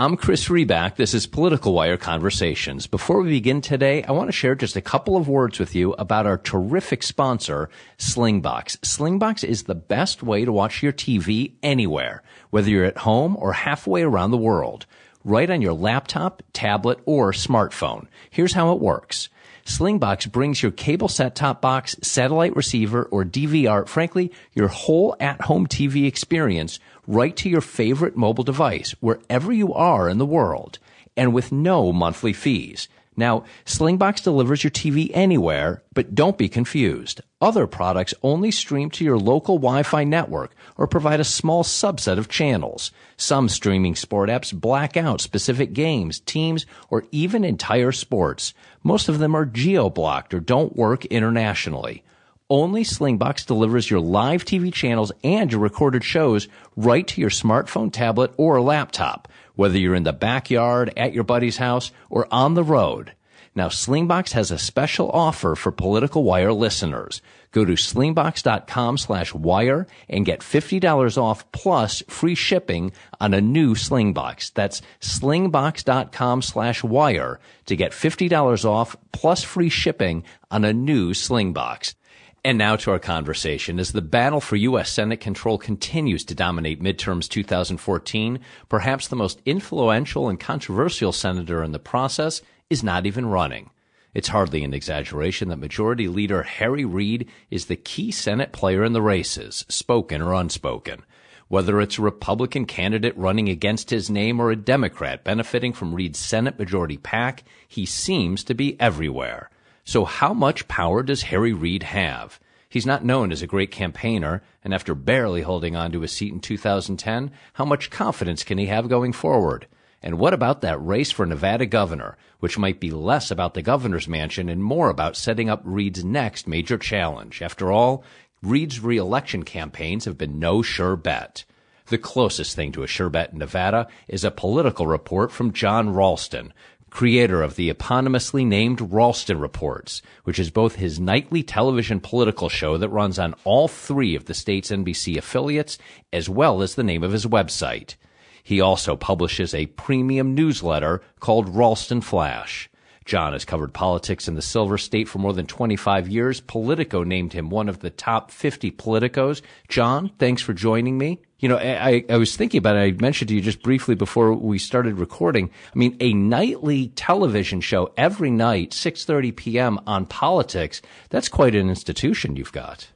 I'm Chris Riback. This is Political Wire Conversations. Before we begin today, I want to share just a couple of words with you about our terrific sponsor, Slingbox. Slingbox is the best way to watch your TV anywhere, whether you're at home or halfway around the world, right on your laptop, tablet, or smartphone. Here's how it works. Slingbox brings your cable set top box, satellite receiver, or DVR, frankly, your whole at home TV experience right to your favorite mobile device, wherever you are in the world, and with no monthly fees. Now, Slingbox delivers your TV anywhere, but don't be confused. Other products only stream to your local Wi-Fi network or provide a small subset of channels. Some streaming sport apps black out specific games, teams, or even entire sports. Most of them are geo-blocked or don't work internationally. Only Slingbox delivers your live TV channels and your recorded shows right to your smartphone, tablet, or laptop, whether you're in the backyard, at your buddy's house, or on the road. Now, Slingbox has a special offer for Political Wire listeners. Go to slingbox.com slash wire and get $50 off plus free shipping on a new Slingbox. That's slingbox.com slash wire to get $50 off plus free shipping on a new Slingbox. And now to our conversation. As the battle for U.S. Senate control continues to dominate midterms 2014, perhaps the most influential and controversial senator in the process is not even running. It's hardly an exaggeration that Majority Leader Harry Reid is the key Senate player in the races, spoken or unspoken. Whether it's a Republican candidate running against his name or a Democrat benefiting from Reid's Senate Majority PAC, he seems to be everywhere. So how much power does Harry Reid have? He's not known as a great campaigner, and after barely holding on to his seat in 2010, how much confidence can he have going forward? And what about that race for Nevada governor, which might be less about the governor's mansion and more about setting up Reid's next major challenge? After all, Reid's reelection campaigns have been no sure bet. The closest thing to a sure bet in Nevada is a political report from Jon Ralston, creator of the eponymously named Ralston Reports, which is both his nightly television political show that runs on all three of the state's NBC affiliates, as well as the name of his website. He also publishes a premium newsletter called Ralston Flash. Jon has covered politics in the Silver State for more than 25 years. Politico named him one of the top 50 politicos. Jon, thanks for joining me. You know, I, I was thinking about it. I mentioned to you just briefly before we started recording. I mean, a nightly television show every night, 6.30 p.m. on politics. That's quite an institution you've got.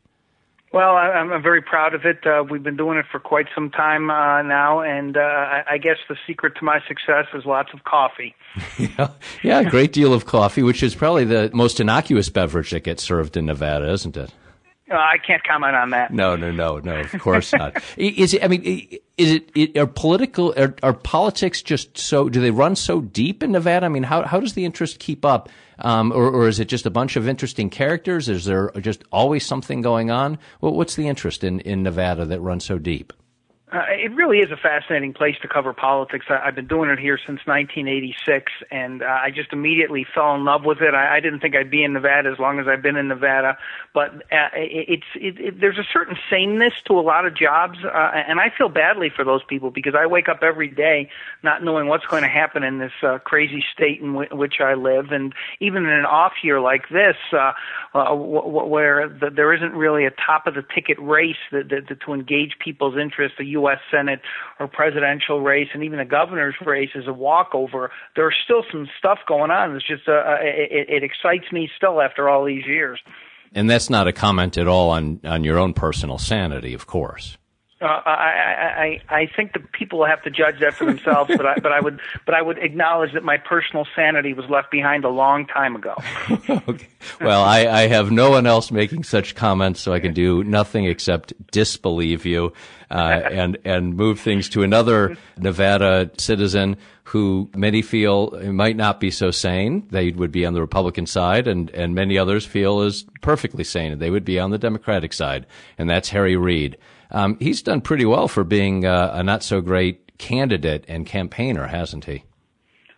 Well, I, I'm very proud of it. Uh, we've been doing it for quite some time uh, now, and uh, I, I guess the secret to my success is lots of coffee. yeah, yeah, a great deal of coffee, which is probably the most innocuous beverage that gets served in Nevada, isn't it? Uh, I can't comment on that. No, no, no, no. Of course not. Is it? I mean, is it? it are political? Are, are, politics just so? Do they run so deep in Nevada? I mean, how how does the interest keep up? Um, or, or is it just a bunch of interesting characters? Is there just always something going on? Well, what's the interest in in Nevada that runs so deep? Uh, it really is a fascinating place to cover politics. I, I've been doing it here since 1986, and uh, I just immediately fell in love with it. I, I didn't think I'd be in Nevada as long as I've been in Nevada, but uh, it, it's it, it, there's a certain sameness to a lot of jobs, uh, and I feel badly for those people because I wake up every day not knowing what's going to happen in this uh, crazy state in w- which I live, and even in an off year like this, uh, uh, w- w- where the, there isn't really a top of the ticket race that, that, that to engage people's interest. The U.S. Senate or presidential race and even the governor's race is a walkover. There's still some stuff going on. It's just uh, uh, it, it excites me still after all these years. And that's not a comment at all on on your own personal sanity, of course. Uh, I, I I think the people will have to judge that for themselves, but I but I would but I would acknowledge that my personal sanity was left behind a long time ago. okay. Well, I, I have no one else making such comments, so I can do nothing except disbelieve you uh, and and move things to another Nevada citizen who many feel might not be so sane. They would be on the Republican side, and and many others feel is perfectly sane. They would be on the Democratic side, and that's Harry Reid. Um, he's done pretty well for being uh, a not so great candidate and campaigner, hasn't he?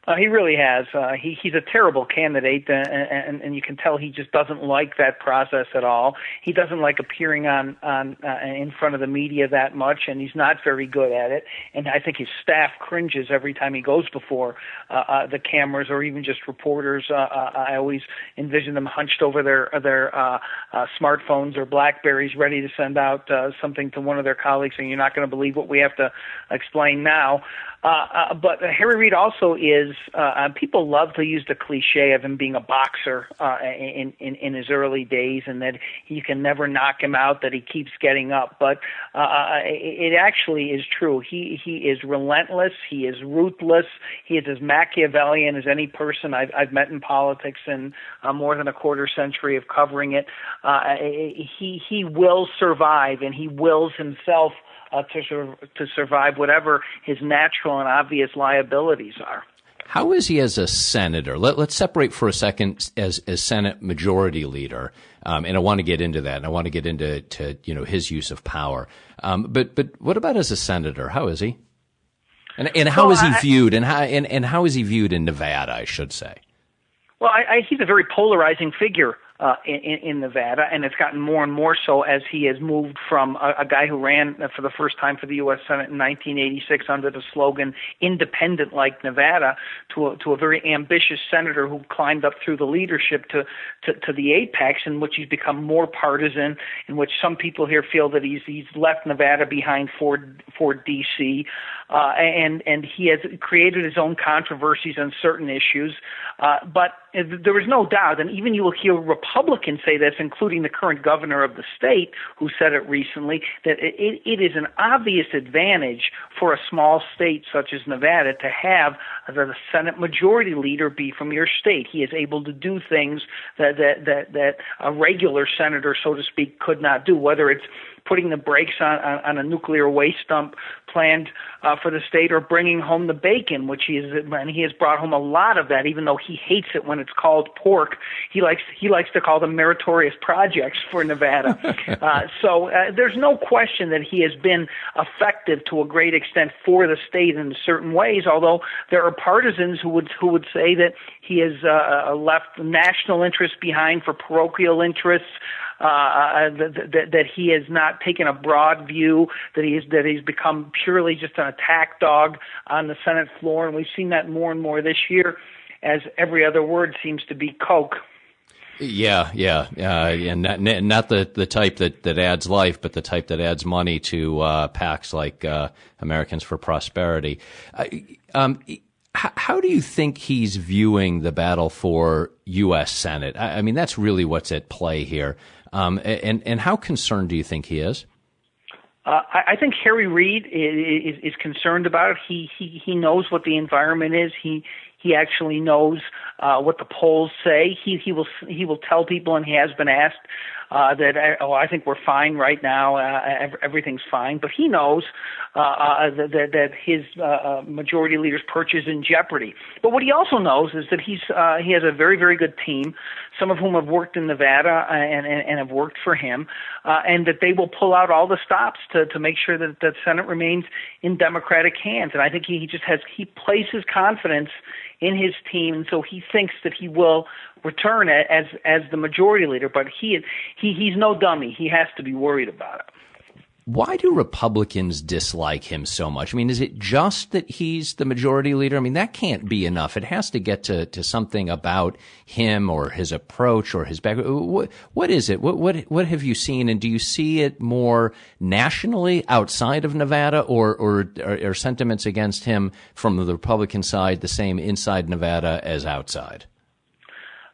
Uh, he really has. Uh, he he's a terrible candidate, uh, and, and you can tell he just doesn't like that process at all. He doesn't like appearing on on uh, in front of the media that much, and he's not very good at it. And I think his staff cringes every time he goes before uh, uh, the cameras or even just reporters. Uh, uh, I always envision them hunched over their their uh, uh, smartphones or Blackberries, ready to send out uh, something to one of their colleagues, and you're not going to believe what we have to explain now. Uh, uh, but Harry Reid also is. Uh, uh, people love to use the cliche of him being a boxer uh, in, in in his early days, and that you can never knock him out. That he keeps getting up, but uh, uh it actually is true. He he is relentless. He is ruthless. He is as Machiavellian as any person I've I've met in politics in uh, more than a quarter century of covering it. Uh, he he will survive, and he wills himself uh, to, sur- to survive whatever his natural and obvious liabilities are. How is he as a senator? Let, us separate for a second as, as Senate Majority Leader, um, and I want to get into that, and I want to get into to, you know his use of power. Um, but but what about as a senator? How is he? And and how well, is he I, viewed? And how and, and how is he viewed in Nevada? I should say. Well, I, I, he's a very polarizing figure uh, in, in Nevada, and it's gotten more and more so as he has moved from a, a guy who ran for the first time for the U.S. Senate in 1986 under the slogan "Independent like Nevada" to a, to a very ambitious senator who climbed up through the leadership to, to to the apex, in which he's become more partisan, in which some people here feel that he's he's left Nevada behind for for D.C. Uh, and and he has created his own controversies on certain issues, uh, but there is no doubt, and even you will hear Republicans say this, including the current governor of the state, who said it recently, that it, it is an obvious advantage for a small state such as Nevada to have the Senate Majority Leader be from your state. He is able to do things that that that, that a regular senator, so to speak, could not do. Whether it's putting the brakes on, on, on a nuclear waste dump planned uh, for the state or bringing home the bacon, which he is, and he has brought home a lot of that, even though he hates it when it's called pork. He likes he likes to call them meritorious projects for Nevada. uh, so uh, there's no question that he has been effective to a great extent for the state in certain ways. Although there are partisans who would who would say that he has uh, left national interests behind for parochial interests uh, uh that, that, that he has not taken a broad view, that he's that he's become purely just an attack dog on the Senate floor, and we've seen that more and more this year, as every other word seems to be Koch. Yeah, yeah, uh, and not, not the, the type that, that adds life, but the type that adds money to uh, PACs like uh, Americans for Prosperity. Uh, um, how do you think he's viewing the battle for U.S. Senate? I, I mean, that's really what's at play here. Um, and and how concerned do you think he is? Uh, I, I think Harry Reid is, is, concerned about it. He, he he knows what the environment is. He he actually knows uh, what the polls say. He he will he will tell people, and he has been asked uh, that oh I think we're fine right now, uh, everything's fine. But he knows uh, uh, that, that his uh, uh, majority leader's perch is in jeopardy. But what he also knows is that he's uh, he has a very very good team, some of whom have worked in Nevada and and, and have worked for him, uh, and that they will pull out all the stops to to make sure that the Senate remains in Democratic hands. And I think he, he just has he places confidence in his team, and so he thinks that he will return as as the majority leader. But he he he's no dummy. He has to be worried about it. Why do Republicans dislike him so much? I mean, is it just that he's the majority leader? I mean, that can't be enough. It has to get to, to something about him or his approach or his background. What, what is it? What, what, what have you seen? And do you see it more nationally outside of Nevada or, or are sentiments against him from the Republican side the same inside Nevada as outside?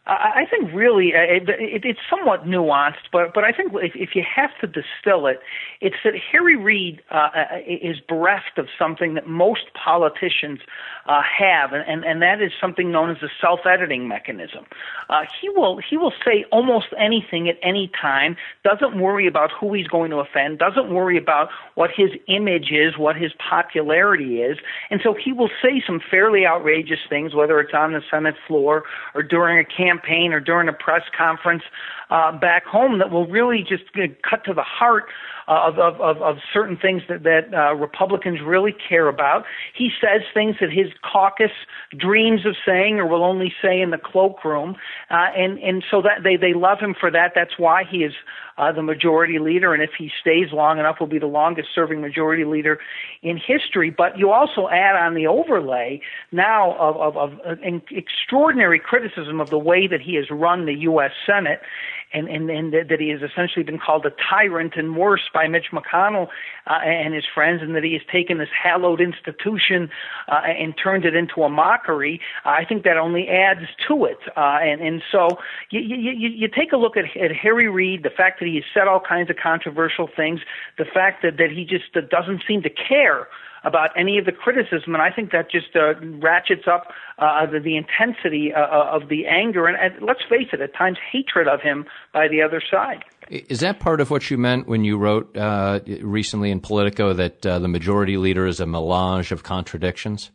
I think really uh, it, it, it's somewhat nuanced, but but I think if, if you have to distill it, it's that Harry Reid uh, uh, is bereft of something that most politicians uh, have, and, and and that is something known as the self-editing mechanism. Uh, he will he will say almost anything at any time. Doesn't worry about who he's going to offend. Doesn't worry about what his image is, what his popularity is, and so he will say some fairly outrageous things, whether it's on the Senate floor or during a campaign or during a press conference uh, back home that will really just cut to the heart uh, of, of, of, of certain things that, that uh, Republicans really care about. He says things that his caucus dreams of saying or will only say in the cloakroom. Uh, and, and so that they, they love him for that. That's why he is uh, the majority leader, and if he stays long enough, will be the longest serving majority leader in history. But you also add on the overlay now of, of, of an extraordinary criticism of the way that he has run the U.S. Senate and, and, and that he has essentially been called a tyrant and worse by Mitch McConnell uh, and his friends, and that he has taken this hallowed institution uh, and turned it into a mockery. I think that only adds to it. Uh, and, and so you, you, you take a look at, at Harry Reid, the fact that he has said all kinds of controversial things, the fact that, that he just uh, doesn't seem to care about any of the criticism, and I think that just uh, ratchets up uh, the, the intensity uh, uh, of the anger and, and let's face it, at times hatred of him by the other side. Is that part of what you meant when you wrote uh, recently in Politico that uh, the majority leader is a melange of contradictions?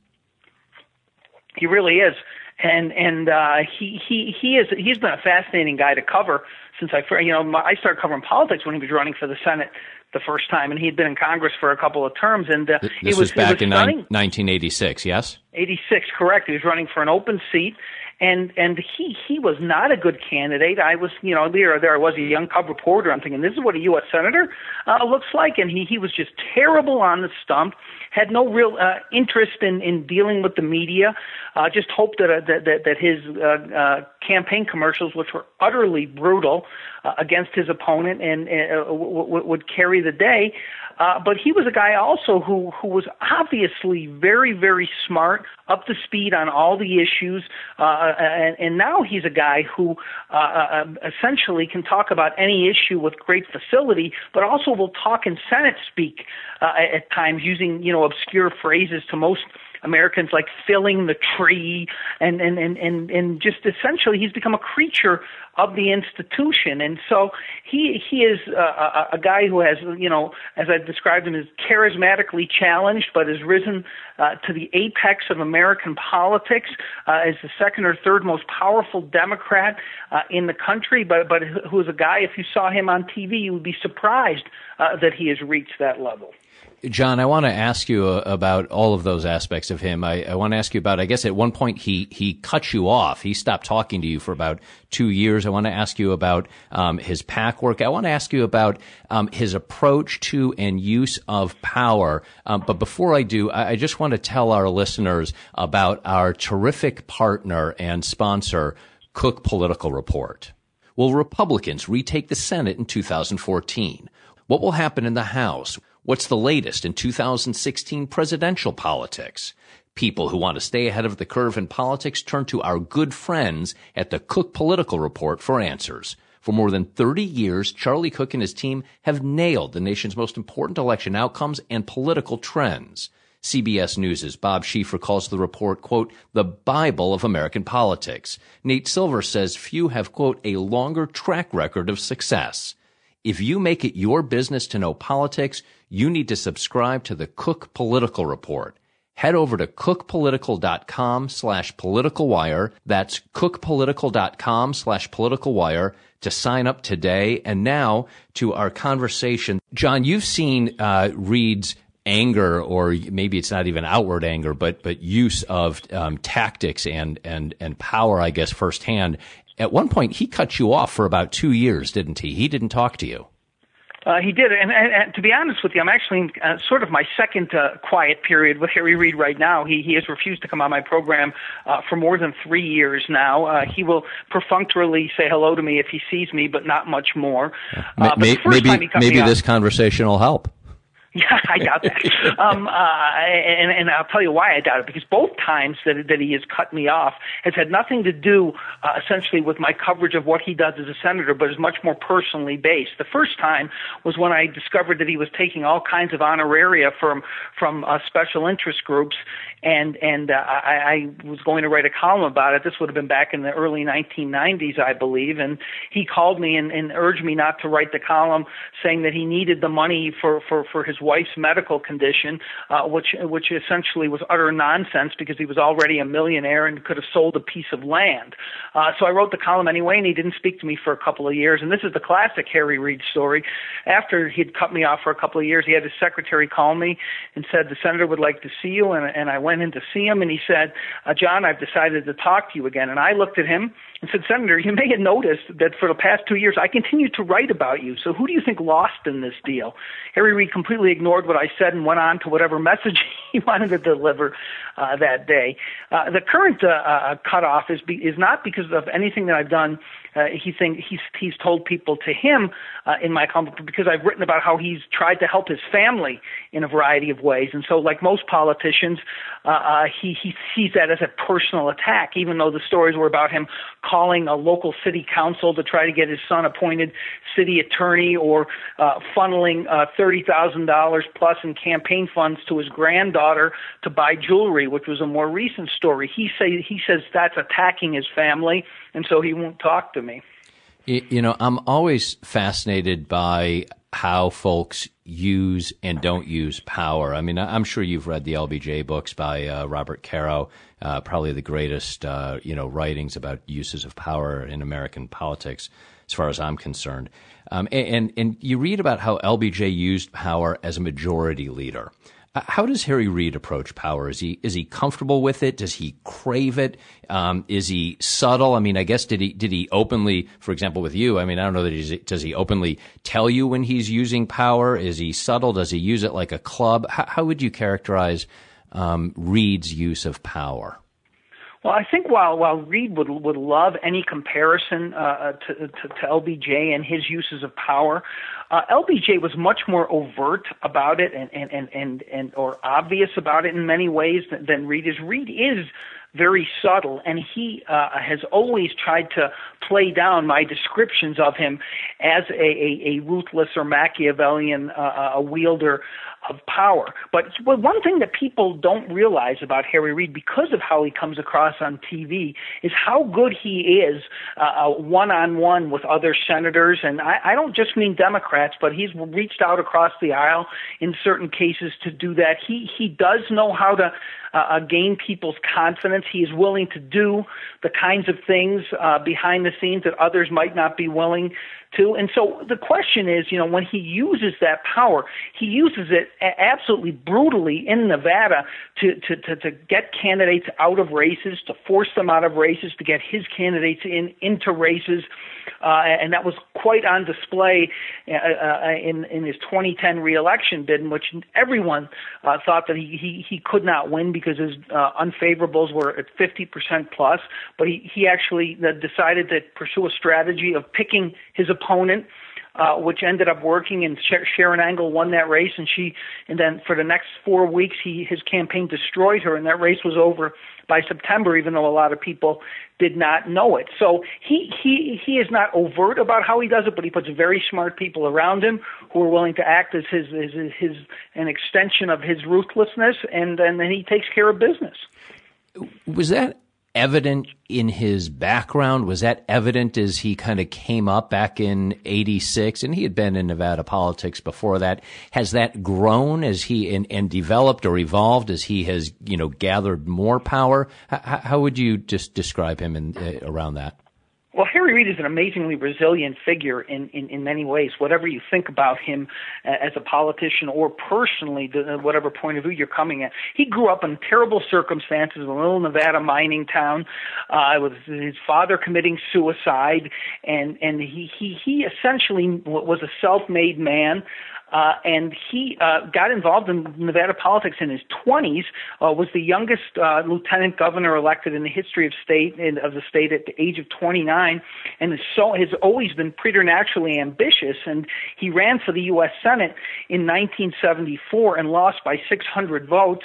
He really is, and and uh, he he he is he's been a fascinating guy to cover since I you know I started covering politics when he was running for the Senate the first time, and he had been in Congress for a couple of terms. And uh, this it was, was back was in ni- 1986, yes. 86, correct. He was running for an open seat, and and he he was not a good candidate. I was, you know, there there I was a young cub reporter. I'm thinking this is what a U.S. senator uh, looks like, and he he was just terrible on the stump. Had no real uh, interest in in dealing with the media. Uh, just hoped that uh, that, that that his uh, uh, campaign commercials, which were utterly brutal uh, against his opponent, and uh, w- w- would carry the day. Uh, but he was a guy also who who was obviously very very smart, up to speed on all the issues, uh, and, and now he's a guy who uh, uh, essentially can talk about any issue with great facility, but also will talk in Senate speak uh, at times using you know obscure phrases to most Americans like filling the tree and and and and, and just essentially he's become a creature of the institution and so he he is a, a guy who has you know as I described him as charismatically challenged but has risen uh, to the apex of American politics uh, as the second or third most powerful Democrat uh, in the country but but who is a guy if you saw him on TV you would be surprised uh, that he has reached that level. Jon, I want to ask you uh, about all of those aspects of him. I, I, want to ask you about, I guess at one point he, he cut you off. He stopped talking to you for about two years. I want to ask you about um, his PAC work. I want to ask you about um, his approach to and use of power. Um, but before I do, I, I just want to tell our listeners about our terrific partner and sponsor, Cook Political Report. Will Republicans retake the Senate in 2014? What will happen in the House? What's the latest in 2016 presidential politics? People who want to stay ahead of the curve in politics turn to our good friends at the Cook Political Report for answers. For more than 30 years, Charlie Cook and his team have nailed the nation's most important election outcomes and political trends. CBS News' Bob Schieffer calls the report, quote, the Bible of American politics. Nate Silver says few have, quote, a longer track record of success. If you make it your business to know politics, you need to subscribe to the Cook Political Report. Head over to cookpolitical.com slash political wire. That's cookpolitical.com slash political wire to sign up today. And now to our conversation. Jon, you've seen uh, Reid's anger, or maybe it's not even outward anger, but but use of um, tactics and and and power, I guess, firsthand. At one point, he cut you off for about two years, didn't he? He didn't talk to you. Uh, he did, and, and, and to be honest with you, I'm actually in uh, sort of my second uh, quiet period with Harry Reid right now. He he has refused to come on my program uh, for more than three years now. Uh, he will perfunctorily say hello to me if he sees me, but not much more. Uh, maybe maybe, maybe this conversation will help. Yeah, I doubt that. um, uh, and, and I'll tell you why I doubt it. Because both times that, that he has cut me off has had nothing to do, uh, essentially, with my coverage of what he does as a senator, but is much more personally based. The first time was when I discovered that he was taking all kinds of honoraria from from uh, special interest groups, and and uh, I, I was going to write a column about it. This would have been back in the early 1990s, I believe. And he called me and, and urged me not to write the column, saying that he needed the money for for for his wife's medical condition, uh, which which essentially was utter nonsense because he was already a millionaire and could have sold a piece of land. Uh, so I wrote the column anyway, and he didn't speak to me for a couple of years. And this is the classic Harry Reid story. After he'd cut me off for a couple of years, he had his secretary call me and said the senator would like to see you. And, and I went in to see him, and he said, uh, "Jon, I've decided to talk to you again." And I looked at him and said, Senator, you may have noticed that for the past two years I continued to write about you. So who do you think lost in this deal? Harry Reid completely ignored what I said and went on to whatever message he wanted to deliver uh, that day. Uh, the current uh, uh, cutoff is be, is not because of anything that I've done uh, he think he's he's told people to him uh, in my column because I've written about how he's tried to help his family in a variety of ways, and so like most politicians, uh, uh, he he sees that as a personal attack, even though the stories were about him calling a local city council to try to get his son appointed city attorney or uh, funneling uh, thirty thousand dollars plus in campaign funds to his granddaughter to buy jewelry, which was a more recent story. He say he says that's attacking his family, and so he won't talk to me. You know, I'm always fascinated by how folks use and don't use power. I mean, I'm sure you've read the LBJ books by uh, Robert Caro, uh, probably the greatest, uh, you know, writings about uses of power in American politics, as far as I'm concerned. Um, and, and you read about how LBJ used power as a majority leader. How does Harry Reid approach power? Is he is he comfortable with it? Does he crave it? Um, is he subtle? I mean, I guess did he did he openly, for example, with you? I mean, I don't know that he's does he openly tell you when he's using power? Is he subtle? Does he use it like a club? How, how would you characterize um, Reid's use of power? Well, I think while while Reid would would love any comparison uh, uh to, to, to LBJ and his uses of power, uh, LBJ was much more overt about it and and and and, and or obvious about it in many ways than, than Reid is. Reid is very subtle, and he uh, has always tried to play down my descriptions of him as a, a, a ruthless or Machiavellian uh, a wielder of power. But one thing that people don't realize about Harry Reid, because of how he comes across on TV, is how good he is one on one with other senators. And I, I don't just mean Democrats, but he's reached out across the aisle in certain cases to do that. He he does know how to uh, uh, gain people's confidence. He is willing to do the kinds of things uh, behind the scenes that others might not be willing to. And so the question is, you know, when he uses that power, he uses it absolutely brutally in Nevada to, to, to, to get candidates out of races, to force them out of races, to get his candidates in into races. Uh, and that was quite on display uh, uh, in in his 2010 reelection bid, in which everyone uh, thought that he, he he could not win because his uh, unfavorables were at 50% plus. But he he actually uh, decided to pursue a strategy of picking his opponent. Uh, which ended up working, and Sharron Angle won that race, and she, and then for the next four weeks, he his campaign destroyed her, and that race was over by September, even though a lot of people did not know it. So he he he is not overt about how he does it, but he puts very smart people around him who are willing to act as his his, his an extension of his ruthlessness, and and then he takes care of business. Was that evident in his background? Was that evident as he kind of came up back in 86? And he had been in Nevada politics before that. Has that grown as he and, and developed or evolved as he has, you know, gathered more power? How, how would you just describe him in, uh, around that? Well, Harry Reid is an amazingly resilient figure in, in, in many ways. Whatever you think about him uh, as a politician or personally, the, whatever point of view you're coming at, he grew up in terrible circumstances in a little Nevada mining town, uh, with his father committing suicide, and and he he he essentially was a self-made man. Uh, and he uh, got involved in Nevada politics in his 20s. Uh, was the youngest uh, lieutenant governor elected in the history of state in, of the state at the age of 29, and so has always been preternaturally ambitious. And he ran for the U.S. Senate in 1974 and lost by 600 votes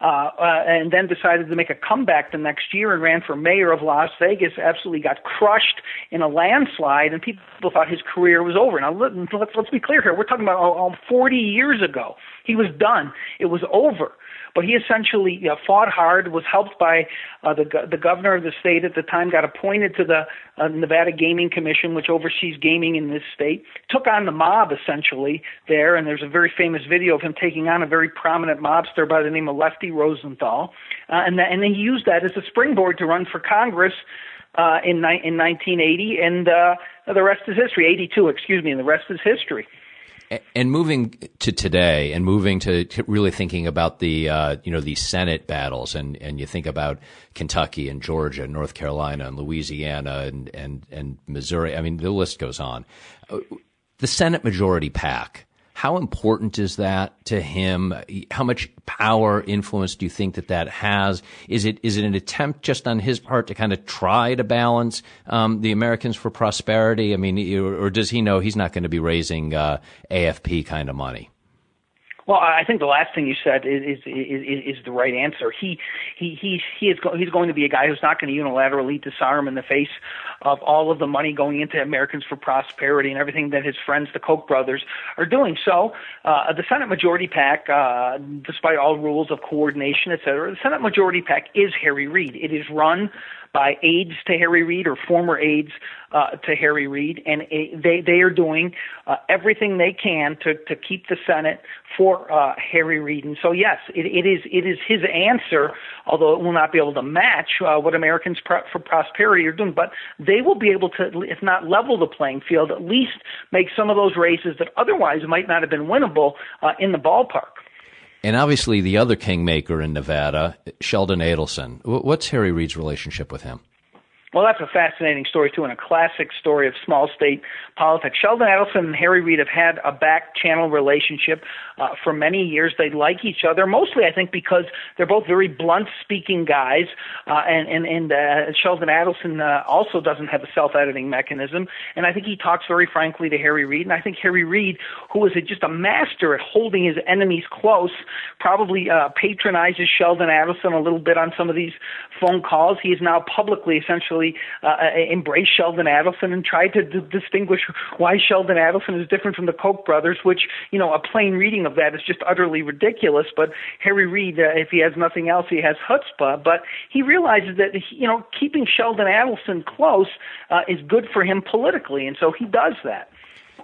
uh, uh, and then decided to make a comeback the next year and ran for mayor of Las Vegas. Absolutely got crushed in a landslide, and people thought his career was over. Now let's let's be clear here. We're talking about oh, 40 years ago. He was done. It was over. but he essentially uh, fought hard, was helped by uh, the the governor of the state at the time, got appointed to the uh, Nevada Gaming Commission, which oversees gaming in this state, took on the mob essentially there, and there's a very famous video of him taking on a very prominent mobster by the name of Lefty Rosenthal, uh, and that, and he used that as a springboard to run for Congress uh, in, ni- in 1980, and uh, the rest is history. 82, excuse me, and the rest is history. And moving to today, and moving to, to really thinking about the uh, you know these Senate battles, and, and you think about Kentucky and Georgia, and North Carolina and Louisiana and and and Missouri. I mean, the list goes on. Uh, the Senate majority PAC how important is that to him? How much power, influence do you think that that has? Is it is it an attempt just on his part to kind of try to balance um, the Americans for prosperity? I mean, or does he know he's not going to be raising uh, AFP kind of money? Well, I think the last thing you said is is is, is the right answer. He he he he is go, he's going to be a guy who's not going to unilaterally disarm in the face of all of the money going into Americans for Prosperity and everything that his friends, the Koch brothers, are doing. So, uh, the Senate Majority PAC, uh, despite all rules of coordination, et cetera, the Senate Majority PAC is Harry Reid. It is run by aides to Harry Reid or former aides uh, to Harry Reid, and they they are doing uh, everything they can to to keep the Senate for uh, Harry Reid. And so, yes, it, it is it is his answer, although it will not be able to match uh, what Americans for Prosperity are doing. But they will be able to, if not level the playing field, at least make some of those races that otherwise might not have been winnable uh, in the ballpark. And obviously, the other kingmaker in Nevada, Sheldon Adelson. What's Harry Reid's relationship with him? Well, that's a fascinating story too, and a classic story of small state politics. Sheldon Adelson and Harry Reid have had a back channel relationship uh, for many years. They like each other, mostly I think because they're both very blunt speaking guys, uh, and and and uh, Sheldon Adelson uh, also doesn't have a self editing mechanism, and I think he talks very frankly to Harry Reid, and I think Harry Reid, who is a, just a master at holding his enemies close, probably uh, patronizes Sheldon Adelson a little bit on some of these phone calls. He is now publicly essentially really uh, uh, embrace Sheldon Adelson and try to d- distinguish why Sheldon Adelson is different from the Koch brothers, which, you know, a plain reading of that is just utterly ridiculous. But Harry Reid, uh, if he has nothing else, he has chutzpah. But he realizes that, you know, keeping Sheldon Adelson close uh, is good for him politically, and so he does that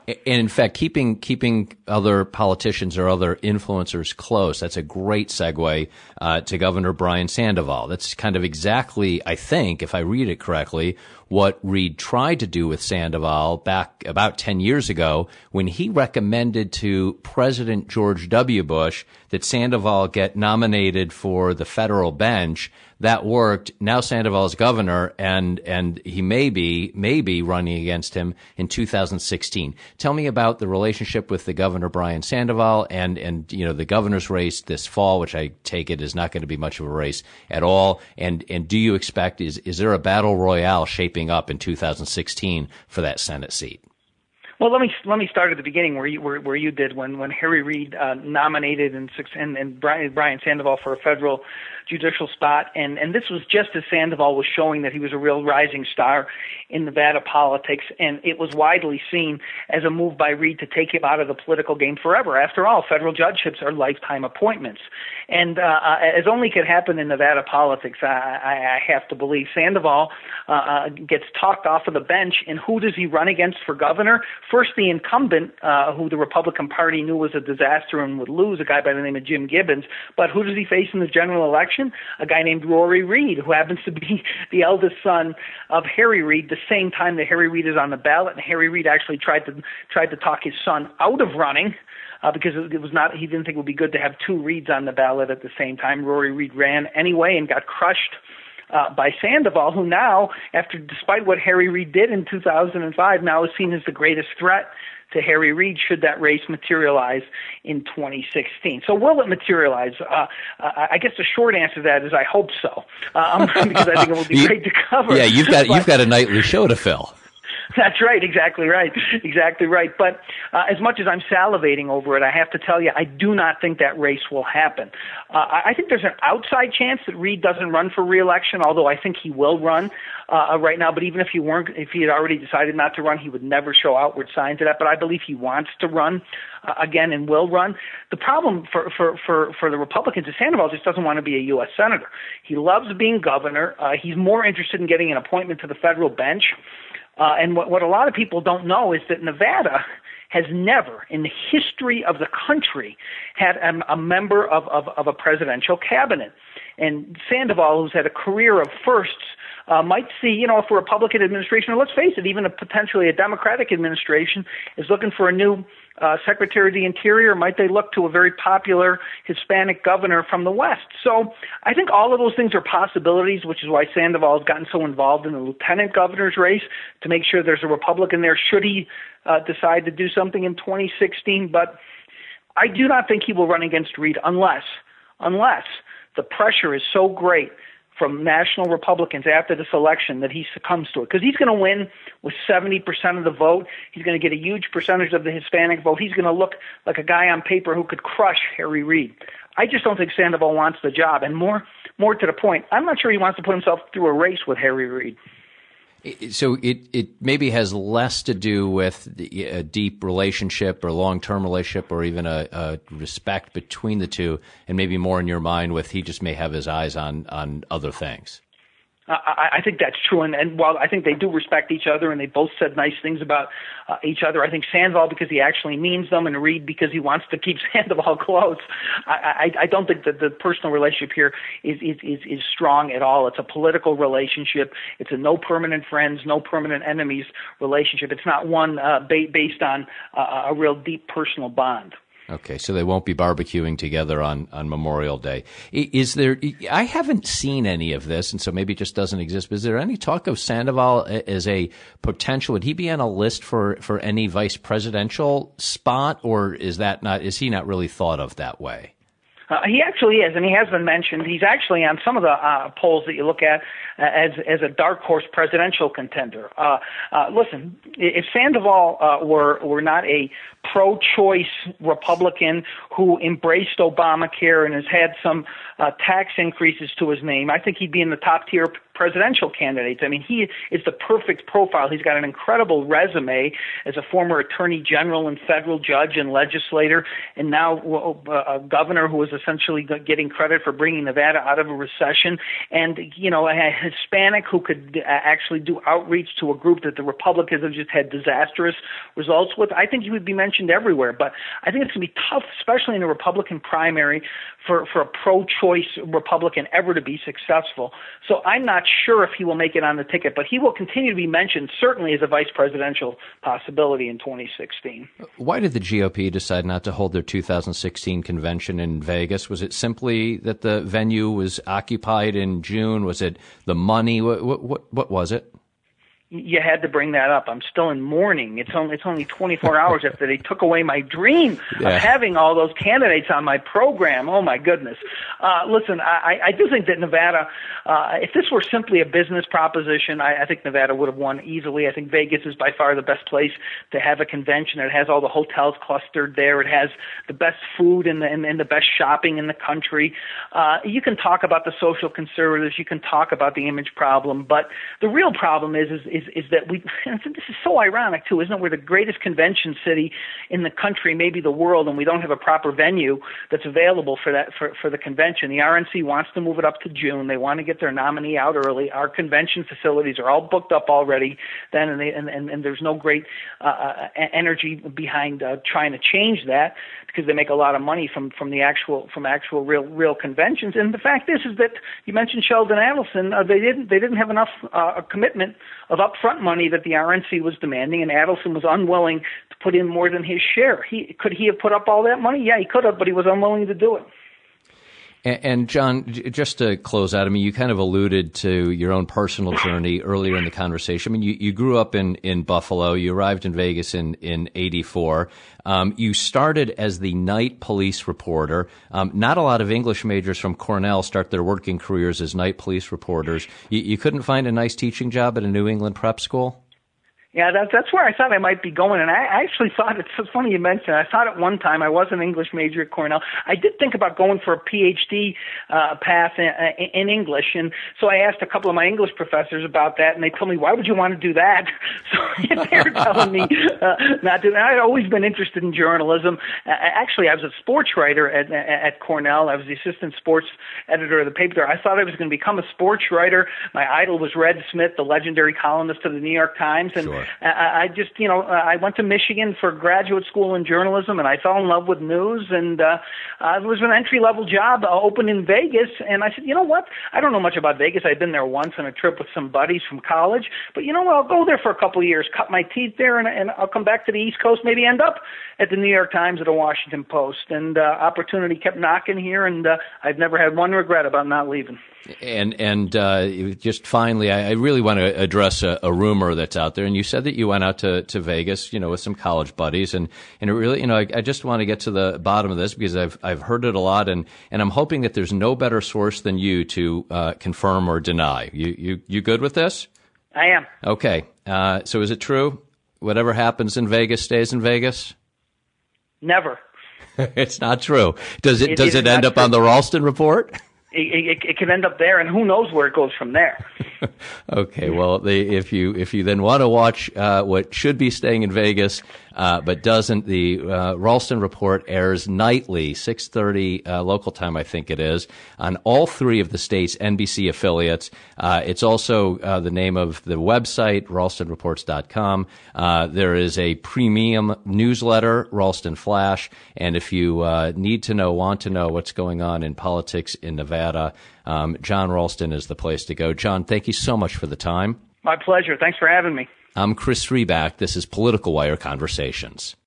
and in fact, keeping keeping other politicians or other influencers close. That's a great segue uh, to Governor Brian Sandoval. That's kind of exactly, I think, if I read it correctly, what Reid tried to do with Sandoval back about 10 years ago when he recommended to President George W. Bush that Sandoval get nominated for the federal bench that worked. Now Sandoval is governor, and and he may be maybe running against him in 2016. Tell me about the relationship with the governor Brian Sandoval and and you know the governor's race this fall, which I take it is not going to be much of a race at all. And and do you expect is is there a battle royale shaping up in 2016 for that Senate seat? Well, let me let me start at the beginning where you where, where you did when when Harry Reid uh, nominated and and, and Brian, Brian Sandoval for a federal judicial spot, and and this was just as Sandoval was showing that he was a real rising star in Nevada politics, and it was widely seen as a move by Reid to take him out of the political game forever. After all, federal judgeships are lifetime appointments, and uh, uh as only could happen in Nevada politics, I, I, have to believe Sandoval uh, uh, gets talked off of the bench, and who does he run against for governor? First, the incumbent, uh, who the Republican Party knew was a disaster and would lose, a guy by the name of Jim Gibbons. But who does he face in the general election? A guy named Rory Reid, who happens to be the eldest son of Harry Reid, the same time that Harry Reid is on the ballot. And Harry Reid actually tried to tried to talk his son out of running. Uh, because it was not, he didn't think it would be good to have two Reids on the ballot at the same time. Rory Reid ran anyway and got crushed uh, by Sandoval, who now, after despite what Harry Reid did in 2005, now is seen as the greatest threat to Harry Reid should that race materialize in 2016. So will it materialize? Uh, I guess the short answer to that is I hope so, um, because I think it will be great to cover. Yeah, you've got but, you've got a nightly show to fill. That's right, exactly right, exactly right. But uh, as much as I'm salivating over it, I have to tell you, I do not think that race will happen. Uh, I think there's an outside chance that Reid doesn't run for reelection, although I think he will run uh, right now. But even if he weren't, if he had already decided not to run, he would never show outward signs of that. But I believe he wants to run uh, again and will run. The problem for for for for the Republicans is Sandoval just doesn't want to be a U.S. senator. He loves being governor. Uh, he's more interested in getting an appointment to the federal bench. Uh, and what, what a lot of people don't know is that Nevada has never, in the history of the country, had a, a member of, of, of a presidential cabinet. And Sandoval, who's had a career of firsts, uh, might see, you know, if a Republican administration, or let's face it, even a potentially a Democratic administration is looking for a new uh, Secretary of the Interior? Might they look to a very popular Hispanic governor from the West? So I think all of those things are possibilities, which is why Sandoval has gotten so involved in the lieutenant governor's race to make sure there's a Republican there should he uh, decide to do something in 2016. But I do not think he will run against Reid unless, unless the pressure is so great from national Republicans after this election that he succumbs to it. Because he's going to win with 70% of the vote. He's going to get a huge percentage of the Hispanic vote. He's going to look like a guy on paper who could crush Harry Reid. I just don't think Sandoval wants the job. And more, more to the point, I'm not sure he wants to put himself through a race with Harry Reid. So it, it maybe has less to do with a deep relationship or long term relationship or even a, a, respect between the two, and maybe more in your mind with he just may have his eyes on on other things. I, I think that's true. And, and while I think they do respect each other and they both said nice things about uh, each other, I think Sandoval because he actually means them and Reid because he wants to keep Sandoval close. I, I, I don't think that the personal relationship here is, is, is, is strong at all. It's a political relationship. It's a no permanent friends, no permanent enemies relationship. It's not one uh, ba- based on uh, a real deep personal bond. Okay, so they won't be barbecuing together on, on Memorial Day. Is there? I haven't seen any of this, and so maybe it just doesn't exist. But is there any talk of Sandoval uh, as a potential? Would he be on a list for, for any vice presidential spot, or is that not? Is he not really thought of that way? Uh, he actually is, and he has been mentioned. He's actually on some of the uh, polls that you look at uh, as as a dark horse presidential contender. Uh, uh, listen, if Sandoval uh, were were not a pro-choice Republican who embraced Obamacare and has had some uh, tax increases to his name, I think he'd be in the top tier presidential candidates. I mean, he is the perfect profile. He's got an incredible resume as a former attorney general and federal judge and legislator, and now uh, a governor who is essentially getting credit for bringing Nevada out of a recession, and you know, a Hispanic who could uh, actually do outreach to a group that the Republicans have just had disastrous results with. I think he would be mentioned everywhere, but I think it's going to be tough, especially in a Republican primary, for for a pro-choice Republican ever to be successful. So I'm not sure if he will make it on the ticket, but he will continue to be mentioned certainly as a vice presidential possibility in 2016. Why did the GOP decide not to hold their 2016 convention in Vegas? Was it simply that the venue was occupied in June? Was it the money? What what what was it? You had to bring that up. I'm still in mourning. It's only it's only 24 hours after they took away my dream yeah. of having all those candidates on my program. Oh my goodness! Uh, listen, I, I do think that Nevada, uh, if this were simply a business proposition, I, I think Nevada would have won easily. I think Vegas is by far the best place to have a convention. It has all the hotels clustered there. It has the best food and the and, and the best shopping in the country. Uh, you can talk about the social conservatives. You can talk about the image problem, but the real problem is is, is is is that we this is so ironic too, isn't it? We're the greatest convention city in the country, maybe the world, and we don't have a proper venue that's available for that for for the convention. The RNC wants to move it up to June. They want to get their nominee out early. Our convention facilities are all booked up already. Then and they, and, and, and there's no great uh, uh energy behind uh, trying to change that because they make a lot of money from from the actual from actual real real conventions. And the fact is is that you mentioned Sheldon Adelson. Uh, they didn't they didn't have enough uh, commitment of upfront money that the RNC was demanding, and Adelson was unwilling to put in more than his share. He could he have put up all that money? Yeah, he could have, but he was unwilling to do it. And, and, Jon, just to close out, I mean, you kind of alluded to your own personal journey earlier in the conversation. I mean, you, you grew up in, in Buffalo. You arrived in Vegas in, in 84. Um, you started as the night police reporter. Um, not a lot of English majors from Cornell start their working careers as night police reporters. You, you couldn't find a nice teaching job at a New England prep school? Yeah, that's that's where I thought I might be going, and I, actually thought it's, it's funny you mentioned. I thought at one time I was an English major at Cornell. I did think about going for a PhD uh, path in, in English, and so I asked a couple of my English professors about that, and they told me, "Why would you want to do that?" So they're telling me uh, not to. And I'd always been interested in journalism. Uh, actually, I was a sports writer at at Cornell. I was the assistant sports editor of the paper there. I thought I was going to become a sports writer. My idol was Red Smith, the legendary columnist of the New York Times, and sure. I, I just, you know, I went to Michigan for graduate school in journalism, and I fell in love with news. And uh, uh, it was an entry level job uh, open in Vegas, and I said, you know what? I don't know much about Vegas. I'd been there once on a trip with some buddies from college, but you know what? I'll go there for a couple of years, cut my teeth there, and, and I'll come back to the East Coast, maybe end up at the New York Times or the Washington Post. And uh, opportunity kept knocking here, and uh, I've never had one regret about not leaving. And and uh, just finally, I, I really want to address a, a, rumor that's out there. And you said that you went out to, to Vegas, you know, with some college buddies, and, and it really, you know, I, I just want to get to the bottom of this because I've I've heard it a lot, and, and I'm hoping that there's no better source than you to uh, confirm or deny. You you you good with this? I am. Okay. Uh, so is it true? Whatever happens in Vegas stays in Vegas. Never. it's not true. Does it, it does it end up true. on the Ralston report? It, it, it, can end up there, and who knows where it goes from there. okay, well, if you if you then want to watch uh, what should be staying in Vegas, uh, but doesn't. The uh, Ralston Report airs nightly, 6:30 uh, local time, I think it is, on all three of the state's NBC affiliates. Uh, it's also uh, the name of the website, ralstonreports.com. Uh, there is a premium newsletter, RalstonFlash, and if you uh, need to know, want to know what's going on in politics in Nevada, um, Jon Ralston is the place to go. Jon, thank you so much for the time. My pleasure. Thanks for having me. I'm Chris Riback. This is Political Wire Conversations.